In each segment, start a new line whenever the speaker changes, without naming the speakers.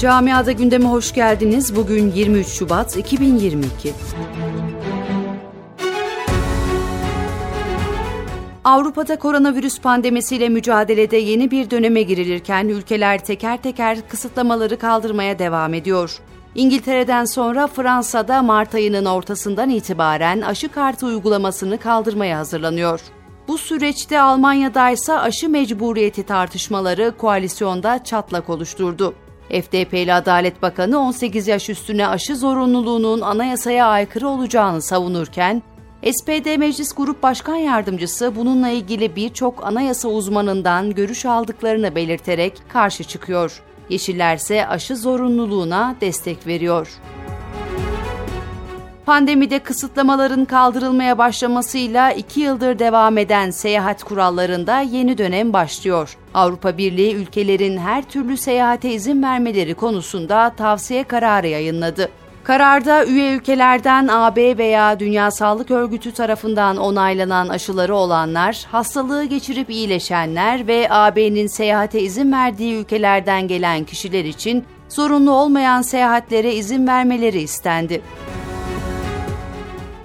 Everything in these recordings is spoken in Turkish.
Camiada gündeme hoş geldiniz. Bugün 23 Şubat 2022. Avrupa'da koronavirüs pandemisiyle mücadelede yeni bir döneme girilirken ülkeler teker teker kısıtlamaları kaldırmaya devam ediyor. İngiltere'den sonra Fransa'da Mart ayının ortasından itibaren aşı kartı uygulamasını kaldırmaya hazırlanıyor. Bu süreçte Almanya'da ise aşı mecburiyeti tartışmaları koalisyonda çatlak oluşturdu. FDP'li Adalet Bakanı 18 yaş üstüne aşı zorunluluğunun anayasaya aykırı olacağını savunurken, SPD Meclis Grup Başkan Yardımcısı bununla ilgili birçok anayasa uzmanından görüş aldıklarını belirterek karşı çıkıyor. Yeşiller ise aşı zorunluluğuna destek veriyor. Pandemide kısıtlamaların kaldırılmaya başlamasıyla iki yıldır devam eden seyahat kurallarında yeni dönem başlıyor. Avrupa Birliği ülkelerin her türlü seyahate izin vermeleri konusunda tavsiye kararı yayınladı. Kararda üye ülkelerden AB veya Dünya Sağlık Örgütü tarafından onaylanan aşıları olanlar, hastalığı geçirip iyileşenler ve AB'nin seyahate izin verdiği ülkelerden gelen kişiler için zorunlu olmayan seyahatlere izin vermeleri istendi.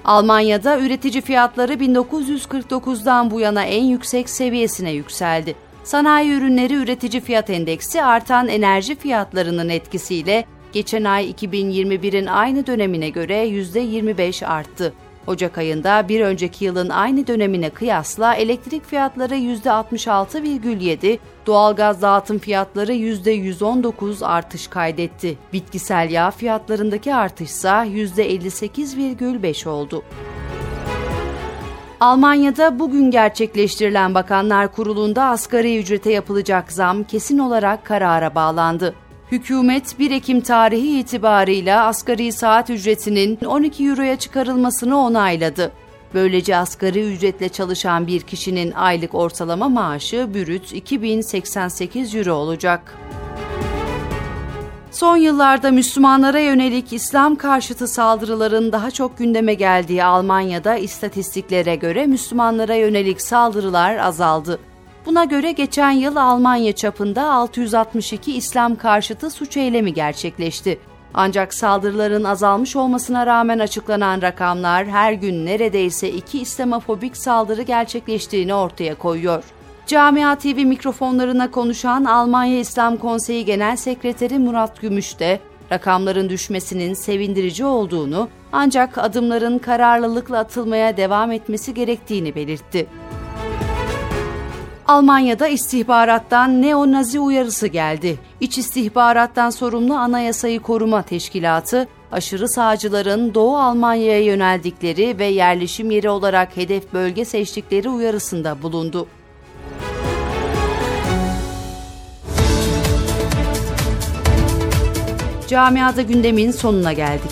Almanya'da üretici fiyatları 1949'dan bu yana en yüksek seviyesine yükseldi. Sanayi ürünleri üretici fiyat endeksi artan enerji fiyatlarının etkisiyle geçen ay 2021'in aynı dönemine göre %25 arttı. Ocak ayında bir önceki yılın aynı dönemine kıyasla elektrik fiyatları %66,7, doğalgaz dağıtım fiyatları %119 artış kaydetti. Bitkisel yağ fiyatlarındaki artış ise %58,5 oldu. Almanya'da bugün gerçekleştirilen Bakanlar Kurulu'nda asgari ücrete yapılacak zam kesin olarak karara bağlandı. Hükümet 1 Ekim tarihi itibarıyla asgari saat ücretinin 12 euroya çıkarılmasını onayladı. Böylece asgari ücretle çalışan bir kişinin aylık ortalama maaşı bürüt 2088 euro olacak. Son yıllarda Müslümanlara yönelik İslam karşıtı saldırıların daha çok gündeme geldiği Almanya'da istatistiklere göre Müslümanlara yönelik saldırılar azaldı. Buna göre geçen yıl Almanya çapında 662 İslam karşıtı suç eylemi gerçekleşti. Ancak saldırıların azalmış olmasına rağmen açıklanan rakamlar her gün neredeyse iki İslamofobik saldırı gerçekleştiğini ortaya koyuyor. Camia TV mikrofonlarına konuşan Almanya İslam Konseyi Genel Sekreteri Murat Gümüş de rakamların düşmesinin sevindirici olduğunu ancak adımların kararlılıkla atılmaya devam etmesi gerektiğini belirtti. Almanya'da istihbarattan neo-nazi uyarısı geldi. İç istihbarattan sorumlu Anayasayı Koruma Teşkilatı, aşırı sağcıların Doğu Almanya'ya yöneldikleri ve yerleşim yeri olarak hedef bölge seçtikleri uyarısında bulundu. Camiada gündemin sonuna geldik.